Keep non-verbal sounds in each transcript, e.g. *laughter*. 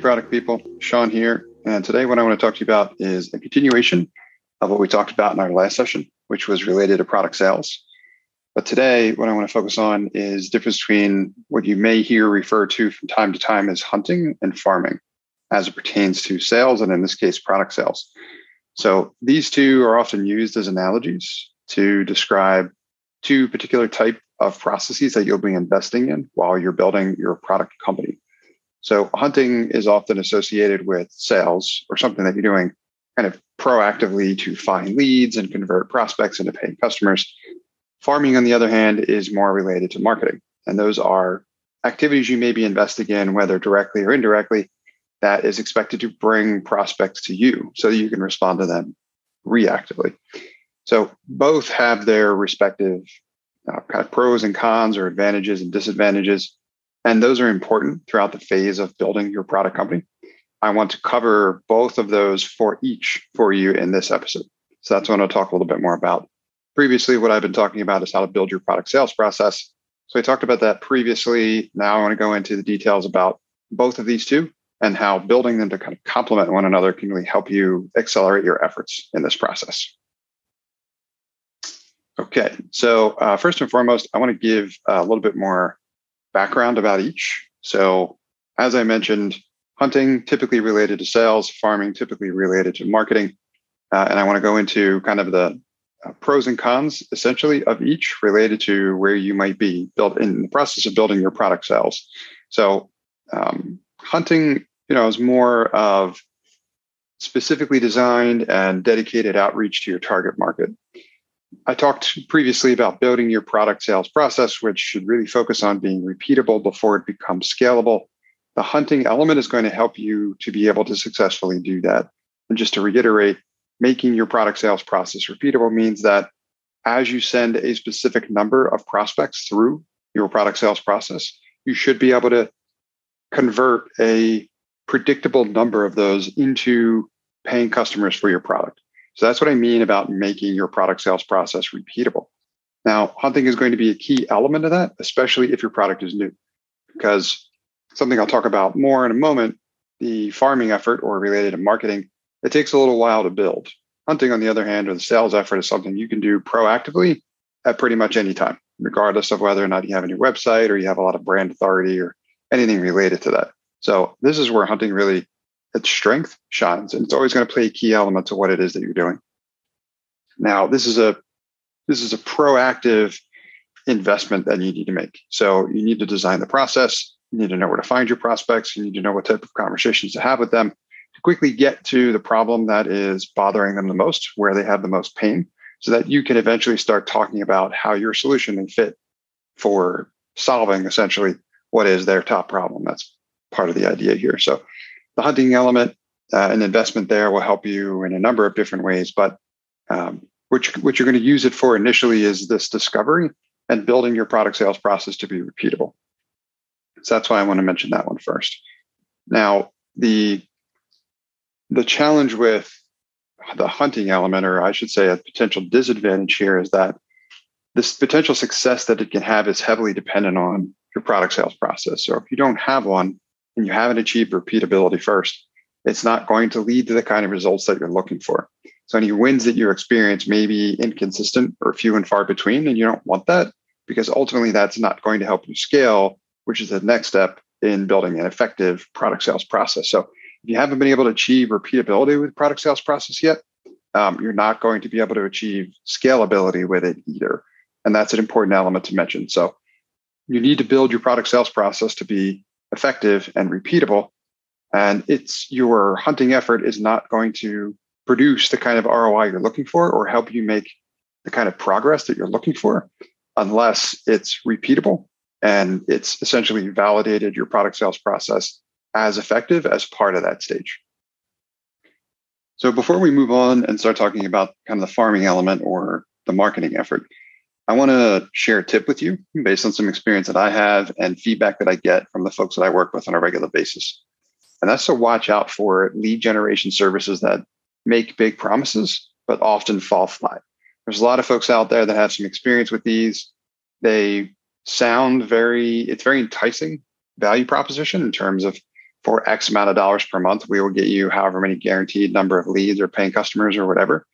product people. Sean here. And today, what I want to talk to you about is a continuation of what we talked about in our last session, which was related to product sales. But today, what I want to focus on is the difference between what you may hear referred to from time to time as hunting and farming as it pertains to sales, and in this case, product sales. So these two are often used as analogies to describe two particular type of processes that you'll be investing in while you're building your product company. So hunting is often associated with sales or something that you're doing kind of proactively to find leads and convert prospects into paying customers. Farming, on the other hand, is more related to marketing. And those are activities you may be investing in, whether directly or indirectly, that is expected to bring prospects to you so that you can respond to them reactively. So both have their respective uh, kind of pros and cons or advantages and disadvantages. And those are important throughout the phase of building your product company. I want to cover both of those for each for you in this episode. So that's what I'll talk a little bit more about. Previously, what I've been talking about is how to build your product sales process. So I talked about that previously. Now I want to go into the details about both of these two and how building them to kind of complement one another can really help you accelerate your efforts in this process. Okay, so uh, first and foremost, I want to give a little bit more background about each. So, as I mentioned, hunting typically related to sales, farming typically related to marketing. Uh, and I want to go into kind of the uh, pros and cons essentially of each related to where you might be built in the process of building your product sales. So, um, hunting, you know, is more of specifically designed and dedicated outreach to your target market. I talked previously about building your product sales process, which should really focus on being repeatable before it becomes scalable. The hunting element is going to help you to be able to successfully do that. And just to reiterate, making your product sales process repeatable means that as you send a specific number of prospects through your product sales process, you should be able to convert a predictable number of those into paying customers for your product. So that's what I mean about making your product sales process repeatable. Now, hunting is going to be a key element of that, especially if your product is new, because something I'll talk about more in a moment, the farming effort or related to marketing, it takes a little while to build. Hunting, on the other hand, or the sales effort is something you can do proactively at pretty much any time, regardless of whether or not you have a new website or you have a lot of brand authority or anything related to that. So this is where hunting really its strength shines and it's always going to play a key element to what it is that you're doing. Now this is a this is a proactive investment that you need to make. So you need to design the process. You need to know where to find your prospects. You need to know what type of conversations to have with them to quickly get to the problem that is bothering them the most where they have the most pain so that you can eventually start talking about how your solution may fit for solving essentially what is their top problem. That's part of the idea here. So the hunting element, uh, an investment there will help you in a number of different ways. But um, which what you're going to use it for initially is this discovery and building your product sales process to be repeatable. So that's why I want to mention that one first. Now, the the challenge with the hunting element, or I should say a potential disadvantage here, is that this potential success that it can have is heavily dependent on your product sales process. So if you don't have one, and you haven't achieved repeatability first, it's not going to lead to the kind of results that you're looking for. So any wins that you experience may be inconsistent or few and far between, and you don't want that because ultimately that's not going to help you scale, which is the next step in building an effective product sales process. So if you haven't been able to achieve repeatability with product sales process yet, um, you're not going to be able to achieve scalability with it either. And that's an important element to mention. So you need to build your product sales process to be effective and repeatable. And it's your hunting effort is not going to produce the kind of ROI you're looking for or help you make the kind of progress that you're looking for unless it's repeatable and it's essentially validated your product sales process as effective as part of that stage. So before we move on and start talking about kind of the farming element or the marketing effort, I want to share a tip with you based on some experience that I have and feedback that I get from the folks that I work with on a regular basis. And that's to watch out for lead generation services that make big promises, but often fall flat. There's a lot of folks out there that have some experience with these. They sound very, it's very enticing value proposition in terms of for X amount of dollars per month, we will get you however many guaranteed number of leads or paying customers or whatever.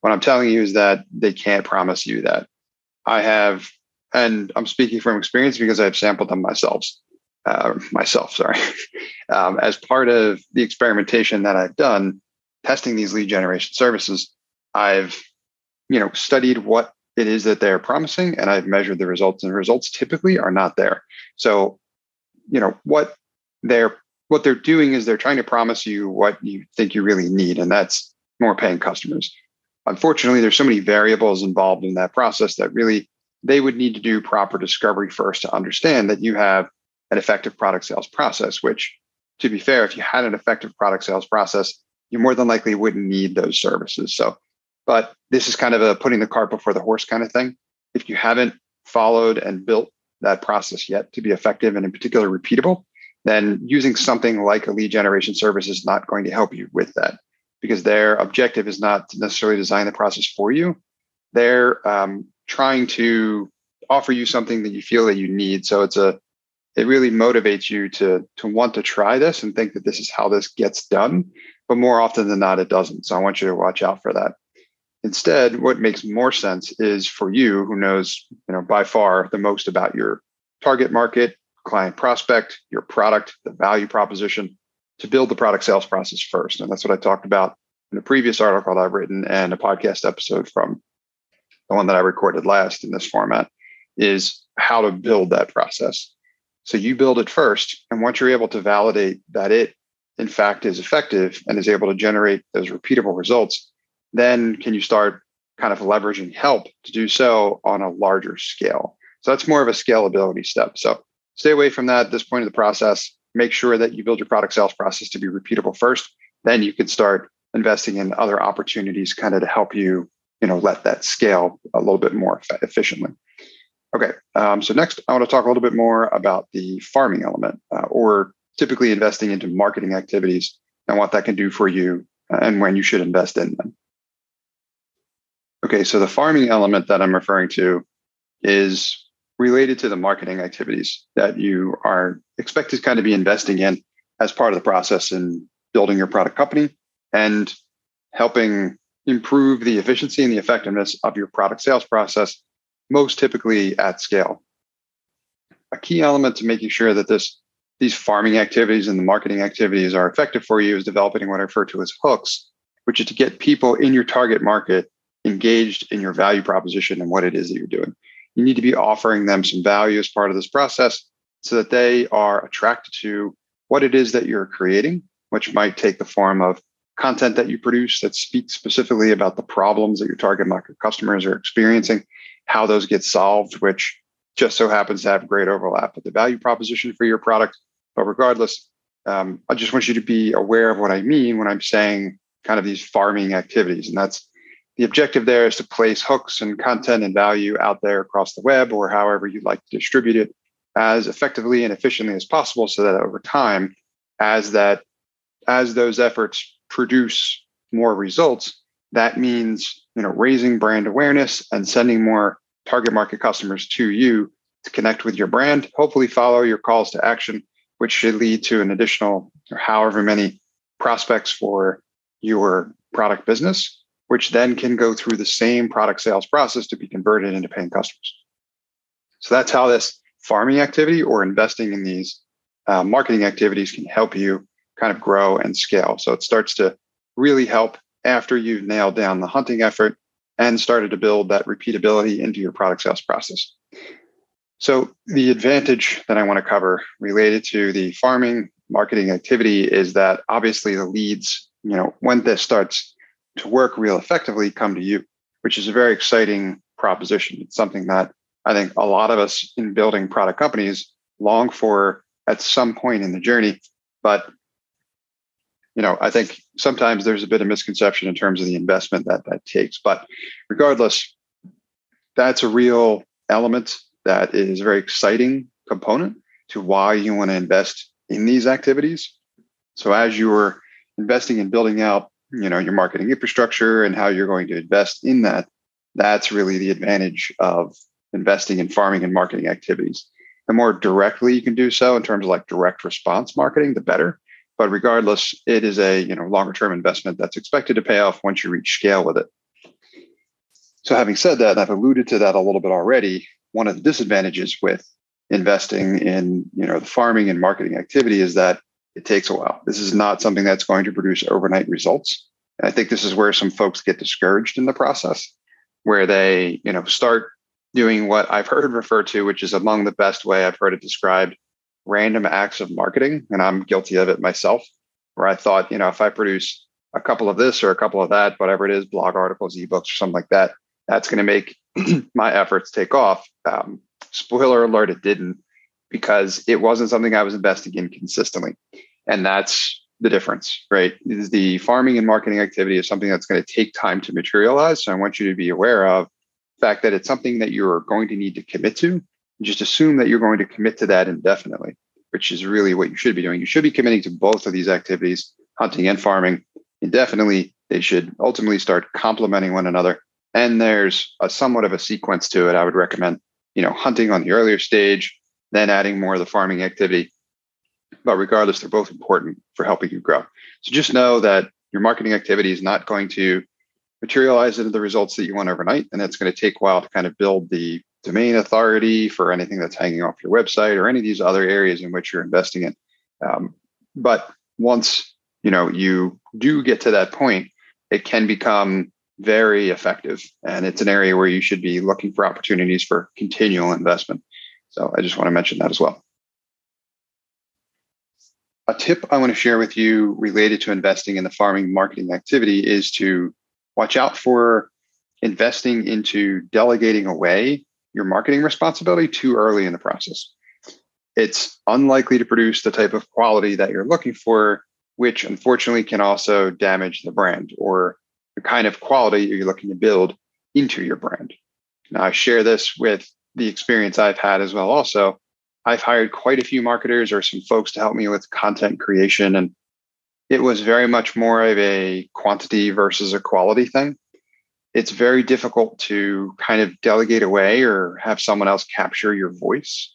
What I'm telling you is that they can't promise you that. I have, and I'm speaking from experience because I've sampled them myself. Uh, myself, sorry. *laughs* um, as part of the experimentation that I've done, testing these lead generation services, I've, you know, studied what it is that they're promising, and I've measured the results, and the results typically are not there. So, you know, what they're what they're doing is they're trying to promise you what you think you really need, and that's more paying customers. Unfortunately, there's so many variables involved in that process that really they would need to do proper discovery first to understand that you have an effective product sales process, which to be fair, if you had an effective product sales process, you more than likely wouldn't need those services. So, but this is kind of a putting the cart before the horse kind of thing. If you haven't followed and built that process yet to be effective and in particular repeatable, then using something like a lead generation service is not going to help you with that because their objective is not to necessarily design the process for you. They're um, trying to offer you something that you feel that you need. So it's a it really motivates you to to want to try this and think that this is how this gets done. But more often than not, it doesn't. So I want you to watch out for that. Instead, what makes more sense is for you, who knows, you know, by far the most about your target market, client prospect, your product, the value proposition, to build the product sales process first. And that's what I talked about in a previous article that I've written and a podcast episode from the one that I recorded last in this format is how to build that process. So you build it first. And once you're able to validate that it, in fact, is effective and is able to generate those repeatable results, then can you start kind of leveraging help to do so on a larger scale? So that's more of a scalability step. So stay away from that at this point of the process. Make sure that you build your product sales process to be repeatable first. Then you can start investing in other opportunities kind of to help you, you know, let that scale a little bit more efficiently. Okay, um, so next I want to talk a little bit more about the farming element, uh, or typically investing into marketing activities and what that can do for you uh, and when you should invest in them. Okay, so the farming element that I'm referring to is related to the marketing activities that you are expected to kind of be investing in as part of the process in building your product company and helping improve the efficiency and the effectiveness of your product sales process most typically at scale. A key element to making sure that this these farming activities and the marketing activities are effective for you is developing what I refer to as hooks, which is to get people in your target market engaged in your value proposition and what it is that you're doing. You need to be offering them some value as part of this process so that they are attracted to what it is that you're creating, which might take the form of content that you produce that speaks specifically about the problems that your target market customers are experiencing how those get solved, which just so happens to have great overlap with the value proposition for your product. But regardless, um, I just want you to be aware of what I mean when I'm saying kind of these farming activities. And that's the objective there is to place hooks and content and value out there across the web or however you'd like to distribute it as effectively and efficiently as possible so that over time, as that as those efforts produce more results, that means you know raising brand awareness and sending more target market customers to you to connect with your brand hopefully follow your calls to action which should lead to an additional or however many prospects for your product business which then can go through the same product sales process to be converted into paying customers so that's how this farming activity or investing in these uh, marketing activities can help you kind of grow and scale so it starts to really help after you've nailed down the hunting effort and started to build that repeatability into your product sales process. So, the advantage that I want to cover related to the farming marketing activity is that obviously the leads, you know, when this starts to work real effectively, come to you, which is a very exciting proposition. It's something that I think a lot of us in building product companies long for at some point in the journey. But you know, I think sometimes there's a bit of misconception in terms of the investment that that takes. But regardless, that's a real element that is a very exciting component to why you want to invest in these activities. So as you're investing in building out, you know, your marketing infrastructure and how you're going to invest in that, that's really the advantage of investing in farming and marketing activities. The more directly you can do so in terms of like direct response marketing, the better But regardless, it is a you know longer term investment that's expected to pay off once you reach scale with it. So having said that, and I've alluded to that a little bit already. One of the disadvantages with investing in you know the farming and marketing activity is that it takes a while. This is not something that's going to produce overnight results. And I think this is where some folks get discouraged in the process, where they you know start doing what I've heard *laughs* referred to, which is among the best way I've heard it described, random acts of marketing. And I'm guilty of it myself, where I thought, you know, if I produce a couple of this or a couple of that, whatever it is, blog articles, ebooks, or something like that, that's going to make *clears throat* my efforts take off. Um, spoiler alert, it didn't because it wasn't something I was investing in consistently. And that's the difference, right? Is the farming and marketing activity is something that's going to take time to materialize. So I want you to be aware of the fact that it's something that you're going to need to commit to. Just assume that you're going to commit to that indefinitely, which is really what you should be doing. You should be committing to both of these activities, hunting and farming, indefinitely. They should ultimately start complementing one another and there's a somewhat of a sequence to it. I would recommend, you know, hunting on the earlier stage, then adding more of the farming activity. But regardless, they're both important for helping you grow. So just know that your marketing activity is not going to materialize into the results that you want overnight. And it's going to take a while to kind of build the domain authority for anything that's hanging off your website or any of these other areas in which you're investing in. Um, but once you know you do get to that point, it can become very effective. And it's an area where you should be looking for opportunities for continual investment. So I just want to mention that as well. A tip I want to share with you related to investing in the farming marketing activity is to watch out for investing into delegating away your marketing responsibility too early in the process. It's unlikely to produce the type of quality that you're looking for, which unfortunately can also damage the brand or the kind of quality you're looking to build into your brand. Now, I share this with the experience I've had as well. Also, I've hired quite a few marketers or some folks to help me with content creation. And it was very much more of a quantity versus a quality thing. It's very difficult to kind of delegate away or have someone else capture your voice.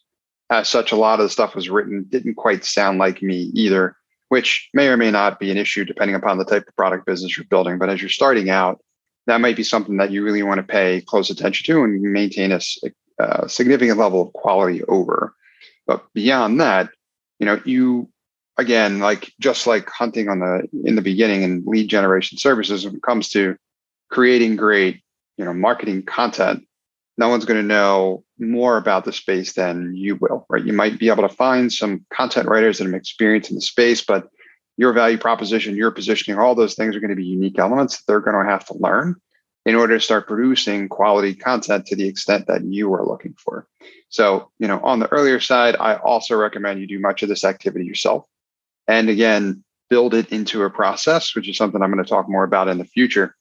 As such, a lot of the stuff was written didn't quite sound like me either which may or may not be an issue depending upon the type of product business you're building. But as you're starting out, that might be something that you really want to pay close attention to and maintain a, a significant level of quality over. But beyond that, you know, you again, like just like hunting on the in the beginning and lead generation services, when it comes to creating great, you know, marketing content, no one's going to know more about the space than you will, right? You might be able to find some content writers that have experience in the space, but your value proposition, your positioning, all those things are going to be unique elements that they're going to have to learn in order to start producing quality content to the extent that you are looking for. So, you know, on the earlier side, I also recommend you do much of this activity yourself. And again, build it into a process, which is something I'm going to talk more about in the future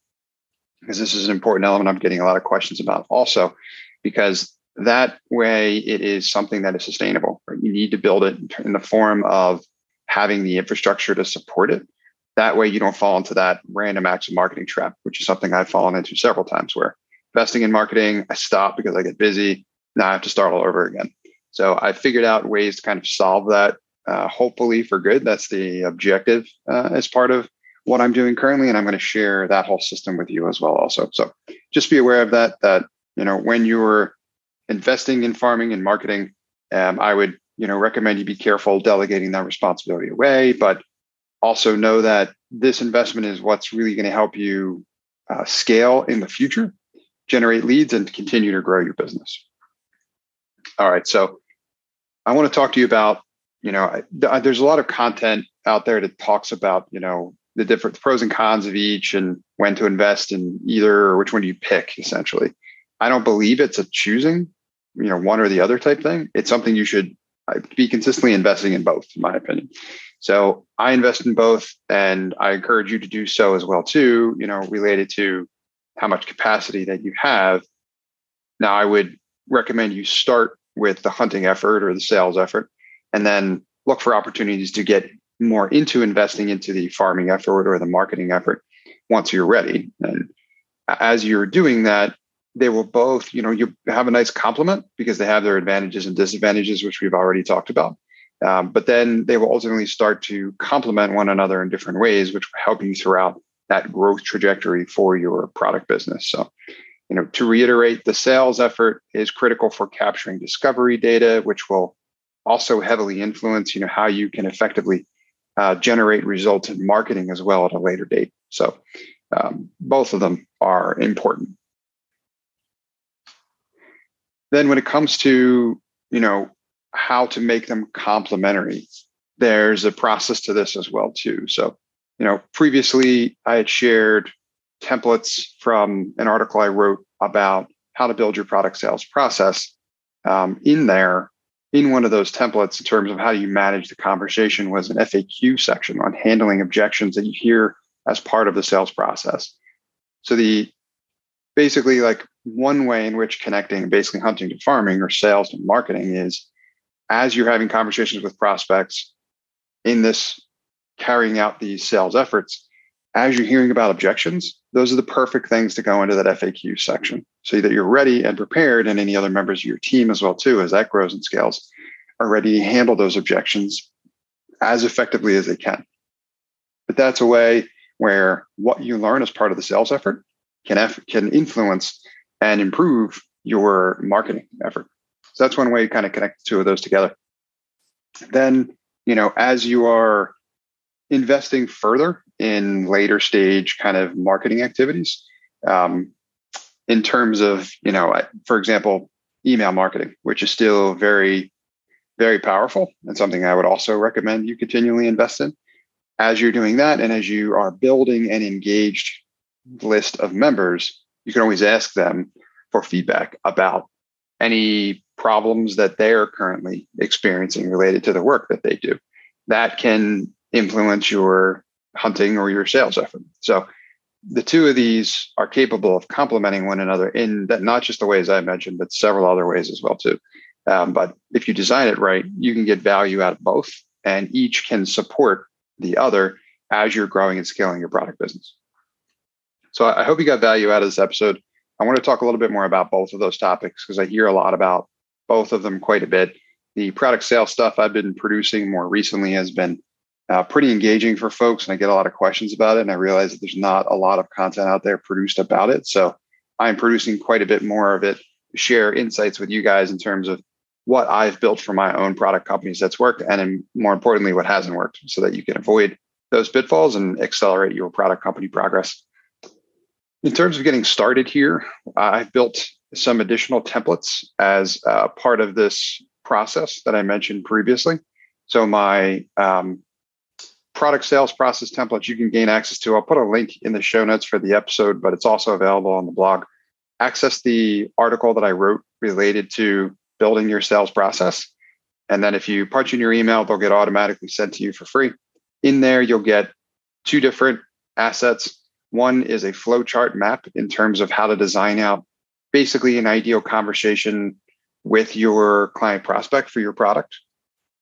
because this is an important element I'm getting a lot of questions about also, because that way it is something that is sustainable. Right? You need to build it in the form of having the infrastructure to support it. That way you don't fall into that random acts of marketing trap, which is something I've fallen into several times where investing in marketing, I stop because I get busy. Now I have to start all over again. So I figured out ways to kind of solve that, uh, hopefully for good. That's the objective uh, as part of what I'm doing currently, and I'm going to share that whole system with you as well. Also, so just be aware of that. That you know when you're investing in farming and marketing, um, I would you know recommend you be careful delegating that responsibility away, but also know that this investment is what's really going to help you uh, scale in the future, generate leads, and continue to grow your business. All right, so I want to talk to you about you know there's a lot of content out there that talks about you know the different pros and cons of each and when to invest in either or which one do you pick essentially. I don't believe it's a choosing you know one or the other type thing. It's something you should uh, be consistently investing in both in my opinion so i invest in both and i encourage you to do so as well too you know related to how much capacity that you have now i would recommend you start with the hunting effort or the sales effort and then look for opportunities to get more into investing into the farming effort or the marketing effort once you're ready. And as you're doing that, they will both, you know, you have a nice complement because they have their advantages and disadvantages, which we've already talked about. Um, but then they will ultimately start to complement one another in different ways, which will help you throughout that growth trajectory for your product business. So, you know, to reiterate, the sales effort is critical for capturing discovery data, which will also heavily influence, you know, how you can effectively uh, generate results in marketing as well at a later date. So, um, both of them are important. Then, when it comes to, you know, how to make them complementary, there's a process to this as well too. So, you know, previously I had shared templates from an article I wrote about how to build your product sales process. Um, in there, in one of those templates, in terms of how you manage the conversation, was an FAQ section on handling objections that you hear as part of the sales process. So the basically like one way in which connecting basically hunting to farming or sales to marketing is as you're having conversations with prospects in this carrying out these sales efforts, as you're hearing about objections, those are the perfect things to go into that FAQ section so that you're ready and prepared, and any other members of your team as well too, as that grows and scales, are ready to handle those objections as effectively as they can. But that's a way where what you learn as part of the sales effort can can influence and improve your marketing effort. So that's one way to kind of connect the two of those together. Then, you know, as you are investing further in later stage kind of marketing activities um, in terms of you know for example email marketing which is still very very powerful and something i would also recommend you continually invest in as you're doing that and as you are building an engaged list of members you can always ask them for feedback about any problems that they're currently experiencing related to the work that they do that can influence your hunting or your sales effort. So the two of these are capable of complementing one another in that not just the ways I mentioned, but several other ways as well too. Um, but if you design it right, you can get value out of both, and each can support the other as you're growing and scaling your product business. So I hope you got value out of this episode. I want to talk a little bit more about both of those topics because I hear a lot about both of them quite a bit. The product sales stuff I've been producing more recently has been uh, pretty engaging for folks, and I get a lot of questions about it. And I realize that there's not a lot of content out there produced about it. So I'm producing quite a bit more of it, share insights with you guys in terms of what I've built for my own product companies that's worked, and more importantly, what hasn't worked, so that you can avoid those pitfalls and accelerate your product company progress. In terms of getting started here, I've built some additional templates as uh, part of this process that I mentioned previously. So my um, product sales process templates you can gain access to. I'll put a link in the show notes for the episode, but it's also available on the blog. Access the article that I wrote related to building your sales process. And then if you punch in your email, they'll get automatically sent to you for free. In there, you'll get two different assets. One is a flowchart map in terms of how to design out basically an ideal conversation with your client prospect for your product.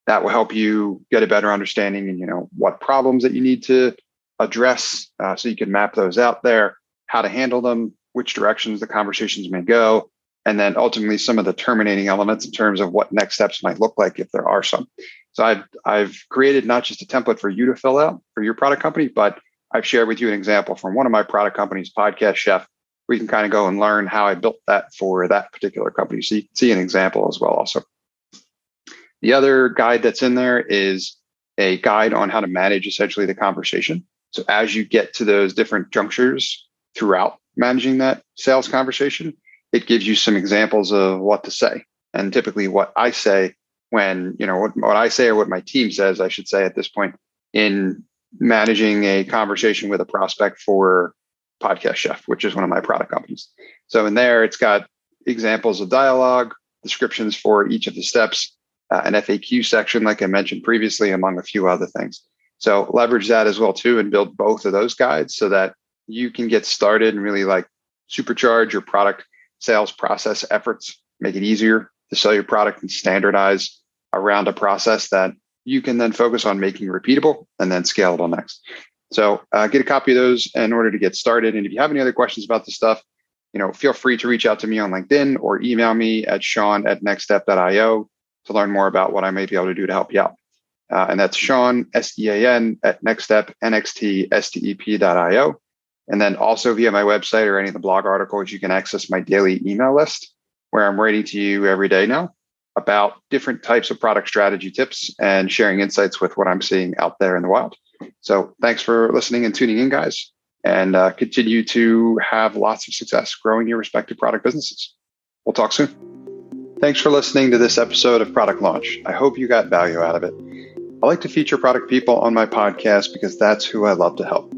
That will help you get a better understanding and you know what problems that you need to address uh, so you can map those out there how to handle them which directions the conversations may go and then ultimately some of the terminating elements in terms of what next steps might look like if there are some. So i've i've created not just a template for you to fill out for your product company but i've shared with you an example from one of my product companies podcast chef we can kind of go and learn how i built that for that particular company so you can see an example as well also the other guide that's in there is a guide on how to manage essentially the conversation. So as you get to those different junctures throughout managing that sales conversation, it gives you some examples of what to say. And typically what I say when, you know, what, what I say or what my team says, I should say at this point in managing a conversation with a prospect for Podcast Chef, which is one of my product companies. So in there, it's got examples of dialogue, descriptions for each of the steps, uh, an FAQ section, like I mentioned previously, among a few other things. So leverage that as well too, and build both of those guides so that you can get started and really like supercharge your product sales process efforts, make it easier to sell your product and standardize around a process that you can then focus on making repeatable and then scalable next. So uh, get a copy of those in order to get started. And if you have any other questions about this stuff, you know, feel free to reach out to me on LinkedIn or email me at sean at nextstep.io to learn more about what I may be able to do to help you out. Uh, and that's Sean, S E A N, at nextstepnxtstep.io. And then also via my website or any of the blog articles, you can access my daily email list where I'm writing to you every day now about different types of product strategy tips and sharing insights with what I'm seeing out there in the wild. So thanks for listening and tuning in, guys, and uh, continue to have lots of success growing your respective product businesses. We'll talk soon. Thanks for listening to this episode of Product Launch. I hope you got value out of it. I like to feature product people on my podcast because that's who I love to help.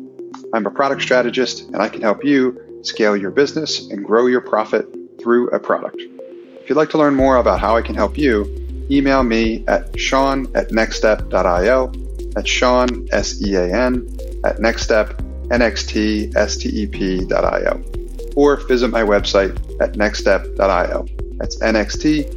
I'm a product strategist and I can help you scale your business and grow your profit through a product. If you'd like to learn more about how I can help you, email me at sean at nextstep.io. That's Sean, S E A N, at nextstep, nxtstep.io. Or visit my website at nextstep.io. That's nxtstep.io.